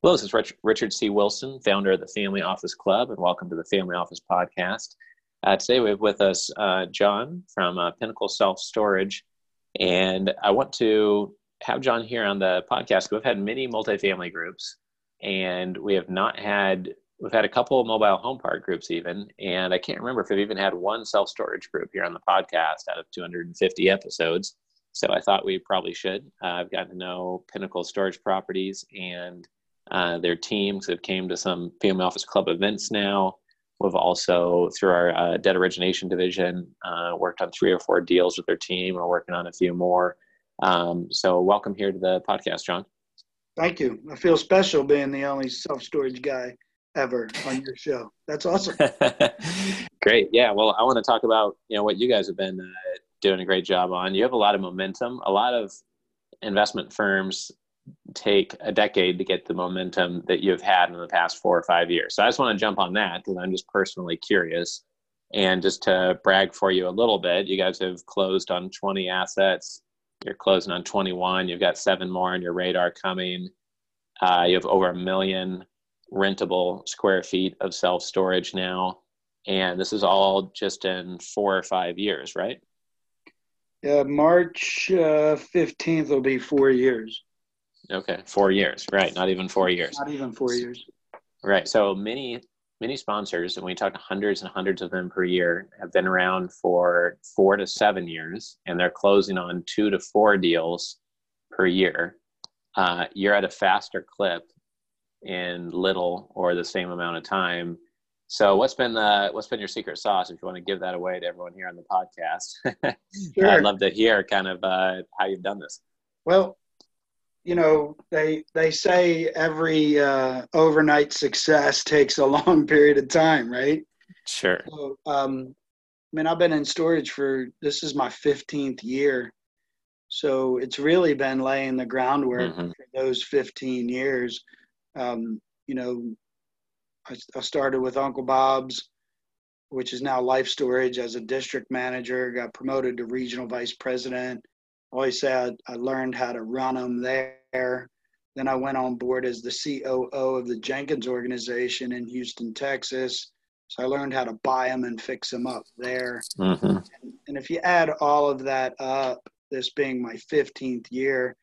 Hello, this is Rich, Richard C. Wilson, founder of the Family Office Club, and welcome to the Family Office Podcast. Uh, today we have with us uh, John from uh, Pinnacle Self Storage, and I want to have John here on the podcast. We've had many multifamily groups, and we have not had we've had a couple of mobile home park groups even, and I can't remember if we've even had one self storage group here on the podcast out of 250 episodes. So I thought we probably should. Uh, I've gotten to know Pinnacle Storage Properties and uh, their teams have came to some family office club events now. We've also, through our uh, debt origination division, uh, worked on three or four deals with their team. We're working on a few more. Um, so, welcome here to the podcast, John. Thank you. I feel special being the only self storage guy ever on your show. That's awesome. great. Yeah. Well, I want to talk about you know what you guys have been uh, doing a great job on. You have a lot of momentum. A lot of investment firms take a decade to get the momentum that you've had in the past four or five years. So I just want to jump on that because I'm just personally curious. And just to brag for you a little bit, you guys have closed on 20 assets. You're closing on 21. You've got seven more on your radar coming. Uh, you have over a million rentable square feet of self storage now. And this is all just in four or five years, right? Yeah, March uh, 15th will be four years. Okay, four years, right? Not even four years. Not even four years. Right. So many many sponsors, and we talk to hundreds and hundreds of them per year, have been around for four to seven years, and they're closing on two to four deals per year. Uh, you're at a faster clip in little or the same amount of time. So, what's been the what's been your secret sauce? If you want to give that away to everyone here on the podcast, sure. I'd love to hear kind of uh, how you've done this. Well, you know they they say every uh, overnight success takes a long period of time right? Sure. So, um, i mean i've been in storage for this is my 15th year. So it's really been laying the groundwork mm-hmm. for those 15 years. Um, you know I, I started with uncle bob's which is now life storage as a district manager got promoted to regional vice president always say I, I learned how to run them there. Then I went on board as the COO of the Jenkins organization in Houston, Texas. So I learned how to buy them and fix them up there. Mm-hmm. And, and if you add all of that up, this being my 15th year,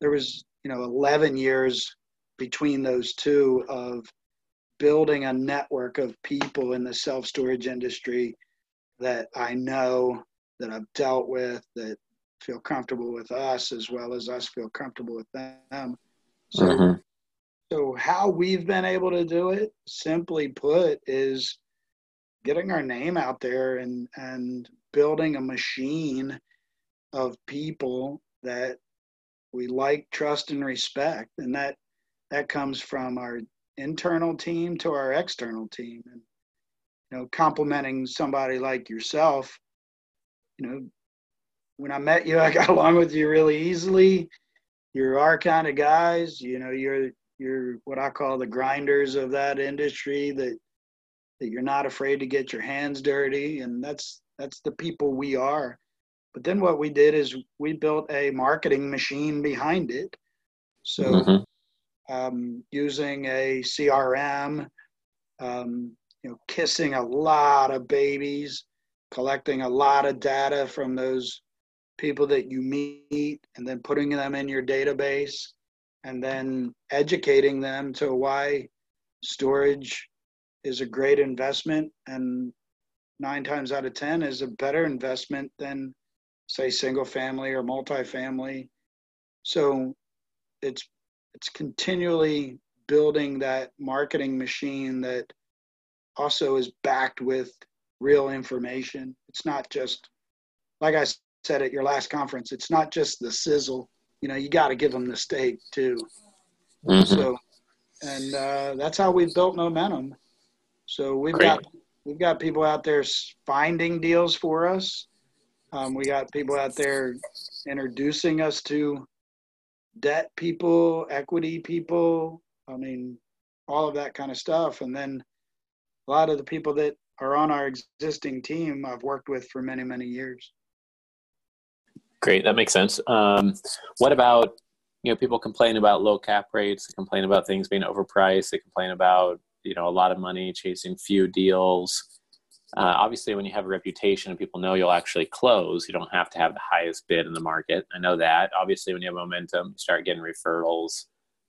there was, you know, 11 years between those two of building a network of people in the self storage industry that I know, that I've dealt with, that feel comfortable with us as well as us feel comfortable with them. So, mm-hmm. so how we've been able to do it, simply put, is getting our name out there and and building a machine of people that we like, trust, and respect, and that that comes from our internal team to our external team, and you know, complimenting somebody like yourself, you know, when I met you, I got along with you really easily. You're our kind of guys. You know, you're you're what I call the grinders of that industry. That that you're not afraid to get your hands dirty, and that's that's the people we are. But then what we did is we built a marketing machine behind it. So mm-hmm. um, using a CRM, um, you know, kissing a lot of babies, collecting a lot of data from those people that you meet and then putting them in your database and then educating them. To why storage is a great investment and nine times out of ten is a better investment than say single family or multifamily. So it's it's continually building that marketing machine that also is backed with real information. It's not just like i said at your last conference, it's not just the sizzle. You know, you got to give them the steak too. Mm-hmm. So, and uh, that's how we've built momentum. So we've Great. got we've got people out there finding deals for us. Um, we got people out there introducing us to debt people, equity people. I mean, all of that kind of stuff. And then a lot of the people that are on our existing team I've worked with for many, many years. Great, that makes sense. Um, what about you know people complain about low cap rates they complain about things being overpriced they complain about you know a lot of money chasing few deals. Uh, obviously when you have a reputation and people know you'll actually close you don't have to have the highest bid in the market. I know that. Obviously when you have momentum you start getting referrals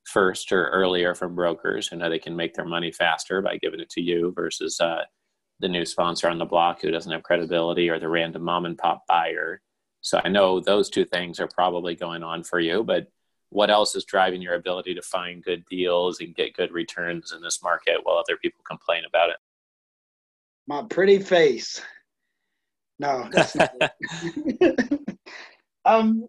first or earlier from brokers who know they can make their money faster by giving it to you versus uh, the new sponsor on the block who doesn't have credibility or the random mom and pop buyer so i know those two things are probably going on for you but what else is driving your ability to find good deals and get good returns in this market while other people complain about it? My pretty face. No, that's not um,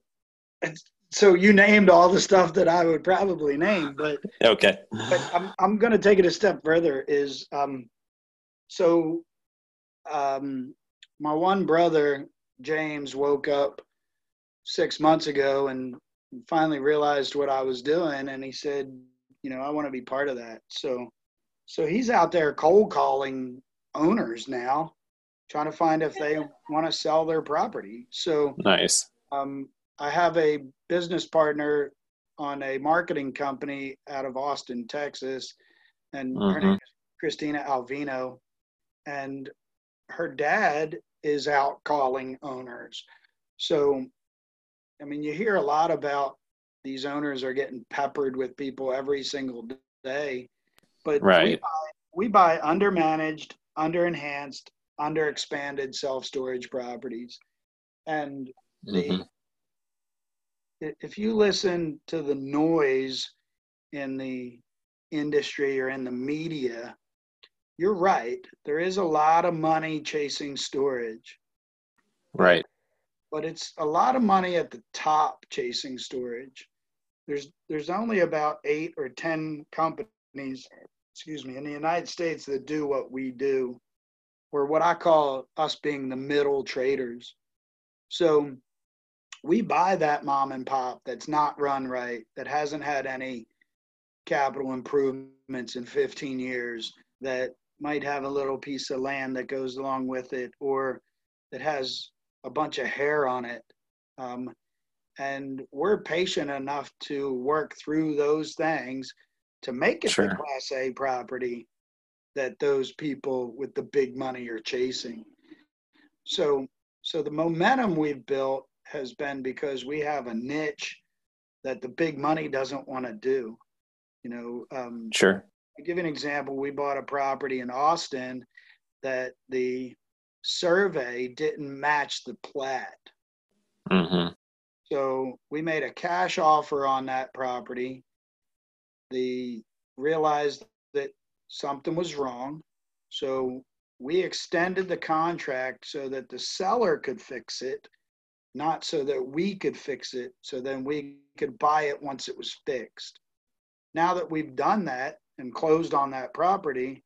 so you named all the stuff that I would probably name, but okay. But I'm I'm going to take it a step further. Is um, so um, my one brother James woke up six months ago and finally realized what I was doing, and he said, you know, I want to be part of that. So, so he's out there cold calling owners now, trying to find if they want to sell their property. So nice. Um, I have a business partner on a marketing company out of Austin, Texas, and mm-hmm. her name is Christina Alvino, and her dad is out calling owners. So I mean, you hear a lot about these owners are getting peppered with people every single day, but right. we, buy, we buy undermanaged, under-enhanced, under-expanded self-storage properties, and the mm-hmm. if you listen to the noise in the industry or in the media, you're right. There is a lot of money chasing storage. Right but it's a lot of money at the top chasing storage. There's there's only about eight or ten companies, excuse me, in the United States that do what we do, or what I call us being the middle traders. So we buy that mom and pop that's not run right, that hasn't had any capital improvements in 15 years, that might have a little piece of land that goes along with it, or that has a bunch of hair on it. Um, and we're patient enough to work through those things to make it sure. the Class A property that those people with the big money are chasing. So, so the momentum we've built has been because we have a niche that the big money doesn't want to do. You know, um, sure. To give an example, we bought a property in Austin that the survey didn't match the plat. Mm-hmm. So we made a cash offer on that property. The realized that something was wrong. So we extended the contract so that the seller could fix it, not so that we could fix it. So then we could buy it once it was fixed. Now that we've done that and closed on that property,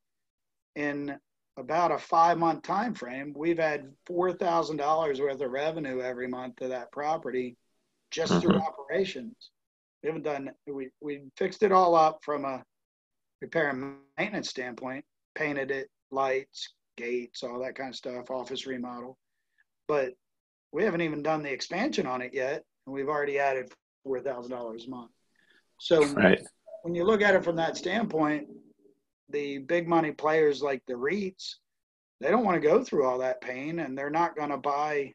in about a five month time frame, we've had four thousand dollars worth of revenue every month to that property just mm-hmm. through operations. We haven't done we we fixed it all up from a repair and maintenance standpoint, painted it, lights, gates, all that kind of stuff, office remodel. But we haven't even done the expansion on it yet, and we've already added four thousand dollars a month. So right. When you look at it from that standpoint, the big money players like the REITs, they don't want to go through all that pain and they're not going to buy.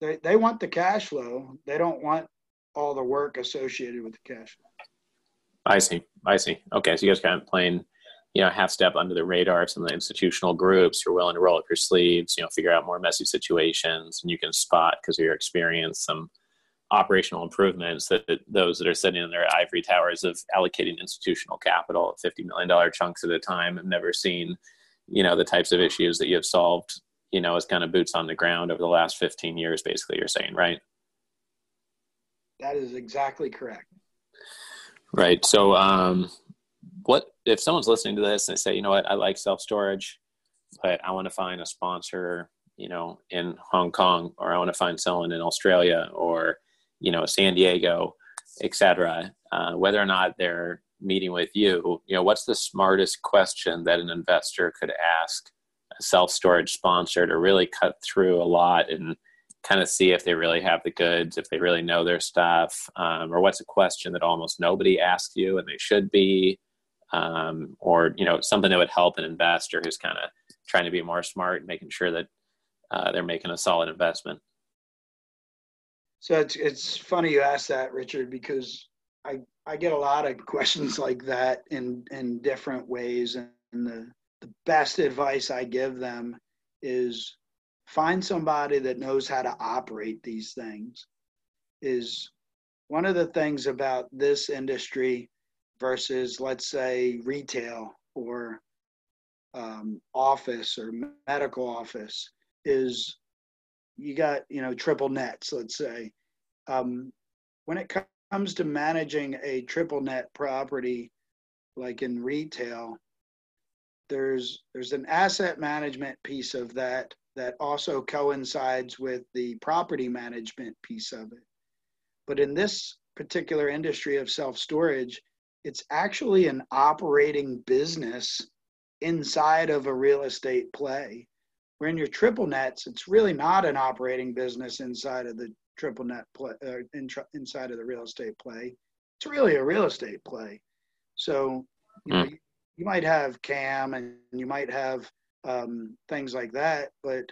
They, they want the cash flow. They don't want all the work associated with the cash flow. I see. I see. Okay. So you guys kind of playing, you know, half step under the radar of some of the institutional groups. You're willing to roll up your sleeves, you know, figure out more messy situations and you can spot because of your experience some operational improvements that, that, those that are sitting in their ivory towers of allocating institutional capital at $50 million chunks at a time have never seen, you know, the types of issues that you have solved, you know, as kind of boots on the ground over the last 15 years, basically, you're saying, right? That is exactly correct. Right. So, um, what if someone's listening to this and they say, you know what, I like self storage, but I want to find a sponsor, you know, in Hong Kong, or I want to find someone in Australia, or you know San Diego, etc. Uh, whether or not they're meeting with you, you know, what's the smartest question that an investor could ask a self storage sponsor to really cut through a lot and kind of see if they really have the goods, if they really know their stuff, um, or what's a question that almost nobody asks you and they should be, um, or you know something that would help an investor who's kind of trying to be more smart, and making sure that uh, they're making a solid investment. So it's it's funny you ask that, Richard, because I I get a lot of questions like that in in different ways, and the the best advice I give them is find somebody that knows how to operate these things. Is one of the things about this industry versus, let's say, retail or um, office or medical office is you got you know triple nets let's say um, when it comes to managing a triple net property like in retail there's there's an asset management piece of that that also coincides with the property management piece of it but in this particular industry of self storage it's actually an operating business inside of a real estate play. Where in your triple nets, it's really not an operating business inside of the triple net play, uh, in, inside of the real estate play. It's really a real estate play. So you, know, mm. you, you might have CAM and you might have um, things like that, but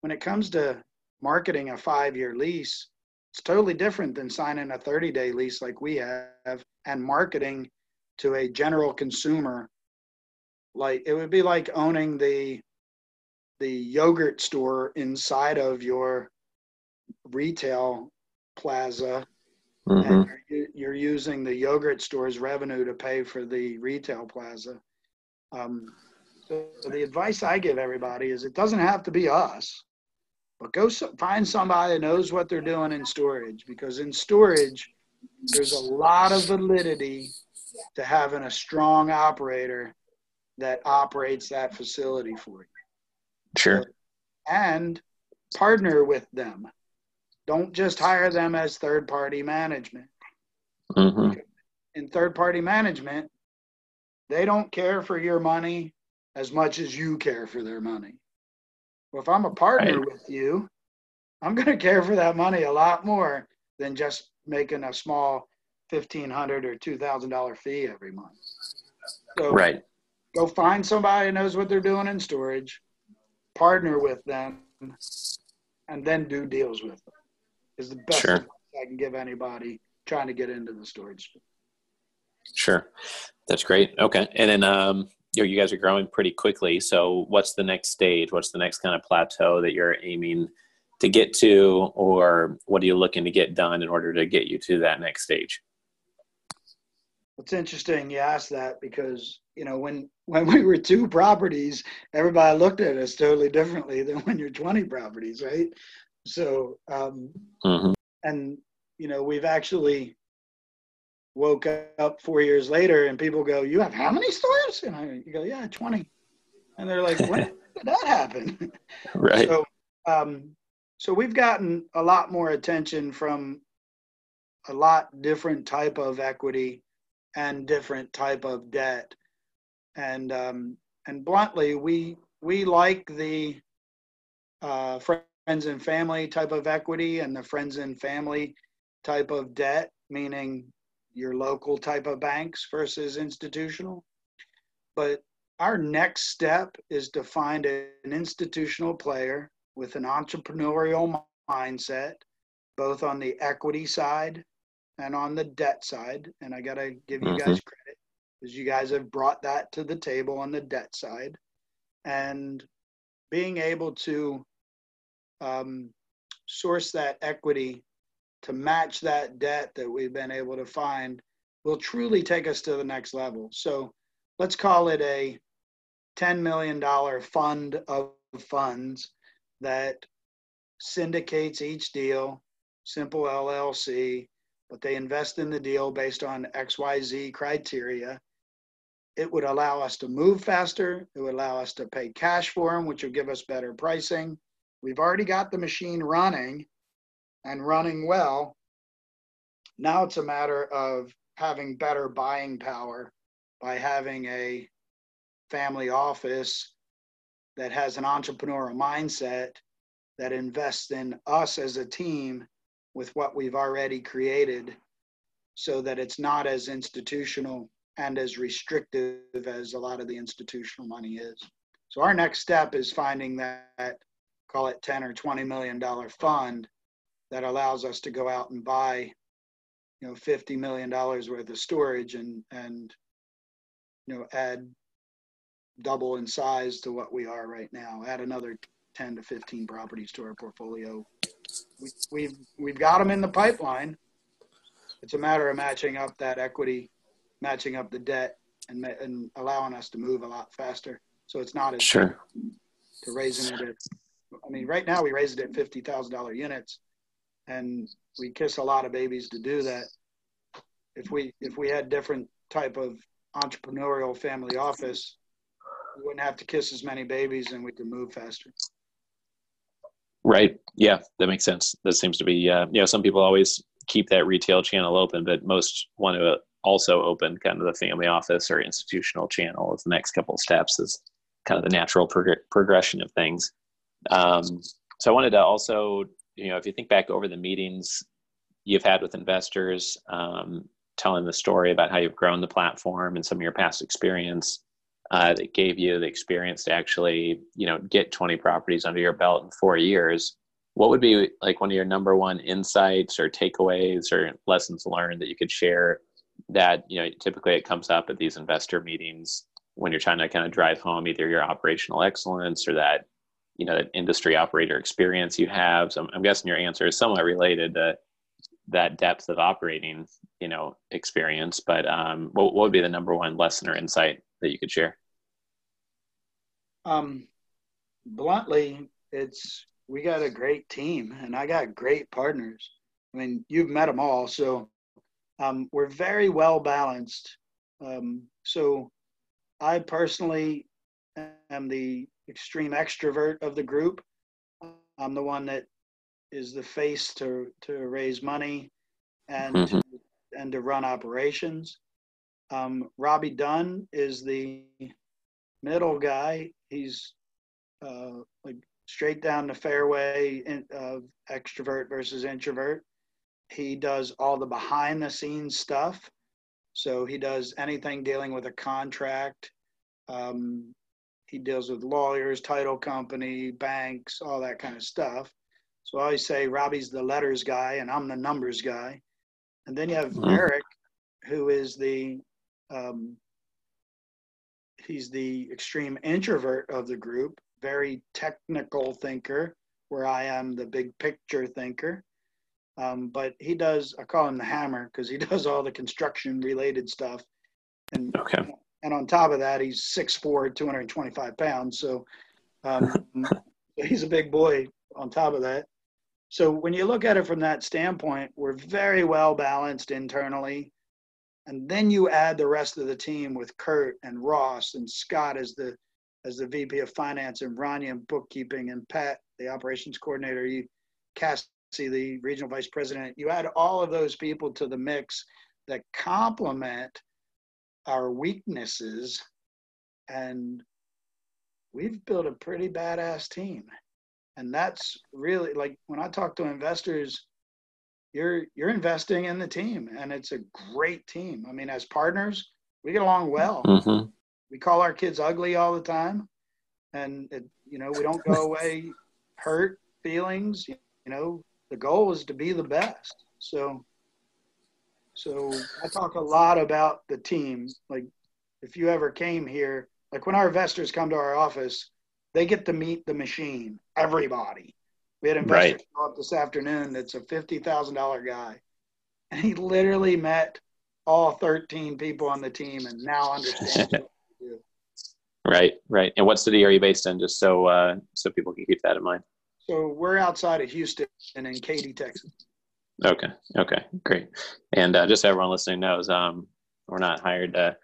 when it comes to marketing a five-year lease, it's totally different than signing a 30-day lease like we have and marketing to a general consumer like it would be like owning the the yogurt store inside of your retail plaza mm-hmm. and you're, you're, using the yogurt store's revenue to pay for the retail plaza um, so, the advice i give everybody is it doesn't have to be us but go so, find somebody that knows what they're doing in storage because in storage there's a lot of validity to having a strong operator that operates that facility for you. Sure. And partner with them. Don't just hire them as third party management. Mm-hmm. In third party management, they don't care for your money as much as you care for their money. Well, if I'm a partner right. with you, I'm going to care for that money a lot more than just making a small fifteen hundred or two thousand dollar fee every month. So right go find somebody who knows what they're doing in storage, partner with them, and then do deals with them. Is the best sure. I can give anybody trying to get into the storage. Sure, that's great. Okay, and then um, you, know, you guys are growing pretty quickly. So, what's the next stage? What's the next kind of plateau that you're aiming to get to, or what are you looking to get done in order to get you to that next stage? It's interesting you ask that because you know when when we were two properties, everybody looked at us totally differently than when you're 20 properties, right? So, um, mm-hmm. and you know we've actually woke up four years later and people go, "You have how many stores?" And I you go, "Yeah, 20." And they're like, "When did that happen?" Right. So, um, so we've gotten a lot more attention from a lot different type of equity and different type of debt. And um, and bluntly, we we like the uh, friends and family type of equity and the friends and family type of debt, meaning your local type of banks versus institutional. But our next step is to find an institutional player with an entrepreneurial mindset, both on the equity side and on the debt side. And I got to give you mm-hmm. guys credit you guys have brought that to the table on the debt side. And being able to um, source that equity to match that debt that we've been able to find will truly take us to the next level. So let's call it a $10 million fund of funds that syndicates each deal, simple LLC, but they invest in the deal based on XYZ criteria. It would allow us to move faster. It would allow us to pay cash for them, which would give us better pricing. We've already got the machine running and running well. Now it's a matter of having better buying power by having a family office that has an entrepreneurial mindset that invests in us as a team with what we've already created so that it's not as institutional and as restrictive as a lot of the institutional money is. So our next step is finding that call it 10 or 20 million dollar fund that allows us to go out and buy you know 50 million dollars worth of storage and and you know add double in size to what we are right now add another 10 to 15 properties to our portfolio we, we've we've got them in the pipeline it's a matter of matching up that equity matching up the debt and and allowing us to move a lot faster so it's not as sure to raising it at I mean, right now we raise it at fifty thousand dollar units, and we kiss a lot of babies to do that. If we if we had different type of entrepreneurial family office, we wouldn't have to kiss as many babies, and we could move faster. Right. Yeah, that makes sense. That seems to be. Uh, you know, some people always keep that retail channel open, but most want to also open kind of the family office or institutional channel as the next couple of steps is kind of the natural prog- progression of things. Um, so I wanted to also, you know, if you think back over the meetings you've had with investors, um, telling the story about how you've grown the platform and some of your past experience uh, that gave you the experience to actually, you know, get 20 properties under your belt in four years. What would be like one of your number one insights or takeaways or lessons learned that you could share that, you know, typically it comes up at these investor meetings when you're trying to kind of drive home either your operational excellence or that you know that industry operator experience you have. So I'm, guessing your answer is somewhat related to that depth of operating you know experience. But um, what, what would be the number one lesson or insight that you could share? Um, bluntly, it's we got a great team and I got great partners. I mean, you've met them all, so um, we're very well balanced. Um, so I personally am the extreme extrovert of the group. I'm the one that is the face to to raise money and mm-hmm. to, and to run operations. Um, Robbie Dunn is the middle guy. He's uh, like straight down the fairway of extrovert versus introvert. He does all the behind the scenes stuff. So he does anything dealing with a contract, um, he deals with lawyers, title company, banks, all that kind of stuff. So I always say Robbie's the letters guy and I'm the numbers guy. And then you have mm-hmm. Eric, who is the um, he's the extreme introvert of the group, very technical thinker, where I am the big picture thinker. Um, but he does, I call him the hammer because he does all the construction related stuff. And okay and on top of that, he's 6'4", 225 pounds. So um, he's a big boy on top of that. So when you look at it from that standpoint, we're very well balanced internally. And then you add the rest of the team with Kurt and Ross and Scott as the as the VP of Finance and Rania in bookkeeping and Pat, the operations coordinator, you Cassie, the regional vice president. You add all of those people to the mix that complement our weaknesses and we've built a pretty badass team and that's really like when i talk to investors you're you're investing in the team and it's a great team i mean as partners we get along well mm-hmm. we call our kids ugly all the time and it, you know we don't go away hurt feelings you know the goal is to be the best so so I talk a lot about the team. Like if you ever came here, like when our investors come to our office, they get to meet the machine, everybody. We had investors right. show up this afternoon that's a fifty thousand dollar guy. And he literally met all thirteen people on the team and now understands what to do. Right, right. And what city are you based in, just so uh, so people can keep that in mind? So we're outside of Houston and in Katy, Texas. Okay. Okay. Great. And uh, just so everyone listening knows, um, we're not hired to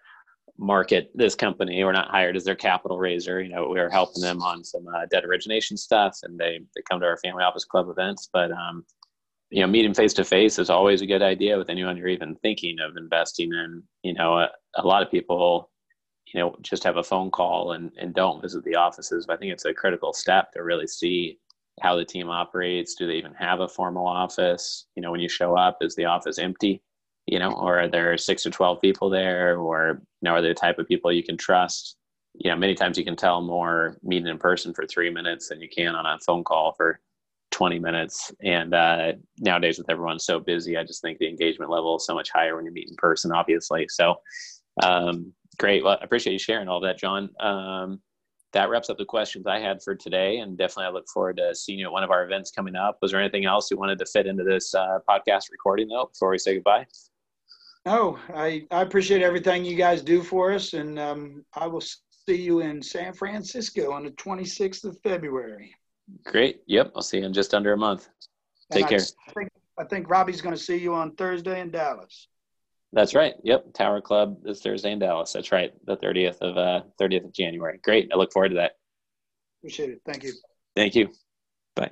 market this company. We're not hired as their capital raiser. You know, we're helping them on some uh, debt origination stuff, and they they come to our family office club events. But um, you know, meeting face to face is always a good idea with anyone you're even thinking of investing in. You know, a, a lot of people, you know, just have a phone call and and don't visit the offices. But I think it's a critical step to really see how the team operates. Do they even have a formal office? You know, when you show up, is the office empty? You know, or are there six or 12 people there? Or, you know, are they the type of people you can trust? You know, many times you can tell more meeting in person for three minutes than you can on a phone call for 20 minutes. And uh, nowadays, with everyone so busy, I just think the engagement level is so much higher when you meet in person, obviously. So, um, great. Well, I appreciate you sharing all that, John. Um, that wraps up the questions I had for today. And definitely, I look forward to seeing you at one of our events coming up. Was there anything else you wanted to fit into this uh, podcast recording, though, before we say goodbye? No, I, I appreciate everything you guys do for us. And um, I will see you in San Francisco on the 26th of February. Great. Yep. I'll see you in just under a month. Take care. I think, I think Robbie's going to see you on Thursday in Dallas. That's right. Yep. Tower Club this Thursday in Dallas. That's right. The 30th of uh 30th of January. Great. I look forward to that. Appreciate it. Thank you. Thank you. Bye.